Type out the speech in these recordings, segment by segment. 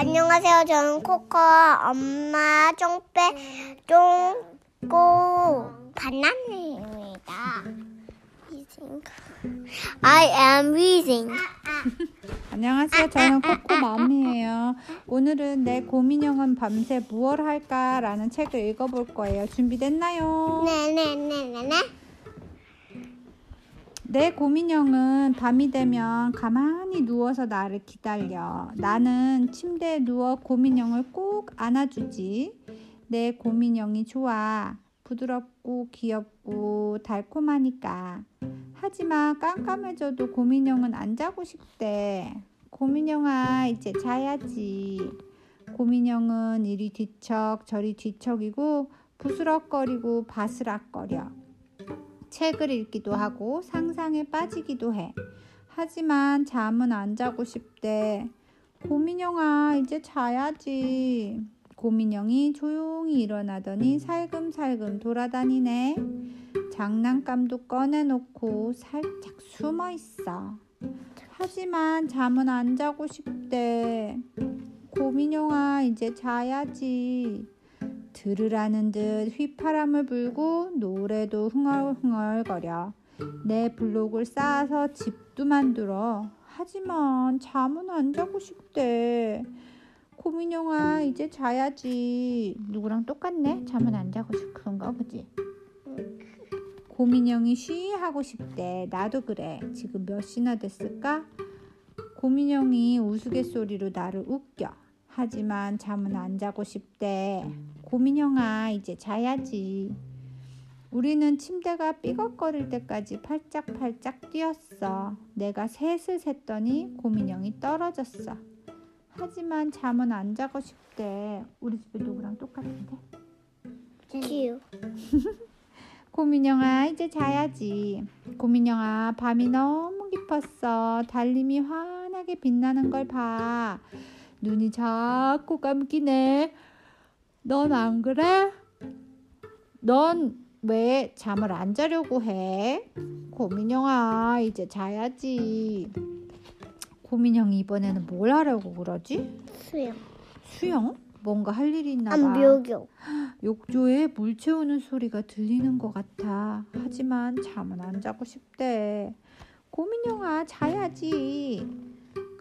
안녕하세요. 저는 코코 엄마 쫑빼 쫑꼬 바나나입니다. I am wheezing. 안녕하세요. 저는 코코 맘이에요. 오늘은 내 고민형은 밤새 무얼 할까라는 책을 읽어볼 거예요. 준비됐나요? 네네네네네. 내 고민형은 밤이 되면 가만히 누워서 나를 기다려. 나는 침대에 누워 고민형을 꼭 안아주지. 내 고민형이 좋아. 부드럽고 귀엽고 달콤하니까. 하지만 깜깜해져도 고민형은 안 자고 싶대. 고민형아, 이제 자야지. 고민형은 이리 뒤척 저리 뒤척이고 부스럭거리고 바스락거려. 책을 읽기도 하고 상상에 빠지기도 해. 하지만 잠은 안 자고 싶대. 고민형아, 이제 자야지. 고민형이 조용히 일어나더니 살금살금 돌아다니네. 장난감도 꺼내놓고 살짝 숨어 있어. 하지만 잠은 안 자고 싶대. 고민형아, 이제 자야지. 들으라는 듯 휘파람을 불고 노래도 흥얼흥얼거려. 내 블록을 쌓아서 집도 만들어. 하지만 잠은 안 자고 싶대. 고민영아 이제 자야지. 누구랑 똑같네? 잠은 안 자고 싶은가 보지. 고민영이 쉬 하고 싶대. 나도 그래. 지금 몇 시나 됐을까? 고민영이 우스갯소리로 나를 웃겨. 하지만 잠은 안 자고 싶대. 고민영아, 이제 자야지. 우리는 침대가 삐걱거릴 때까지 팔짝팔짝 뛰었어. 내가 셋을 셌더니 고민영이 떨어졌어. 하지만 잠은 안 자고 싶대. 우리 집에 누구랑 똑같은데? 큐. 고민영아 이제 자야지. 고민영아 밤이 너무 깊었어. 달님이 환하게 빛나는 걸 봐. 눈이 자꾸 감기네. 넌 안 그래? 넌 왜 잠을 안 자려고 해? 고민영아 이제 자야지. 고민영이 이번에는 뭘 하려고 그러지? 수영. 수영? 뭔가 할 일이 있나 봐. 암묘교. 욕조에 물 채우는 소리가 들리는 것 같아. 하지만 잠은 안 자고 싶대. 고민영아 자야지.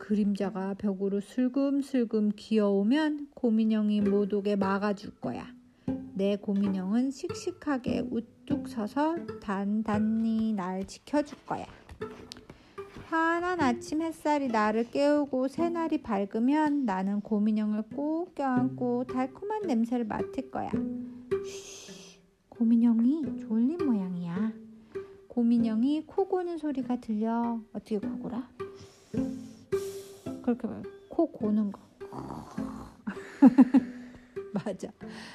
그림자가 벽으로 슬금슬금 기어오면 고민영이 못 오게 막아줄 거야. 내 고민영은 씩씩하게 우뚝 서서 단단히 날 지켜줄 거야. 환한 아침 햇살이 나를 깨우고 새날이 밝으면 나는 고민형을 꼭 껴안고 달콤한 냄새를 맡을 거야. 쉬, 고민형이 졸린 모양이야. 고민형이 코 고는 소리가 들려. 어떻게 코 골아? 그렇게 말코 고는 거. 맞아.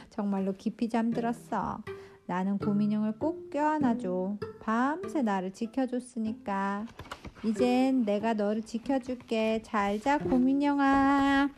정말로 깊이 잠들었어. 나는 고민형을 꼭 껴안아줘. 밤새 나를 지켜줬으니까. 이젠 내가 너를 지켜줄게. 잘 자, 고민영아.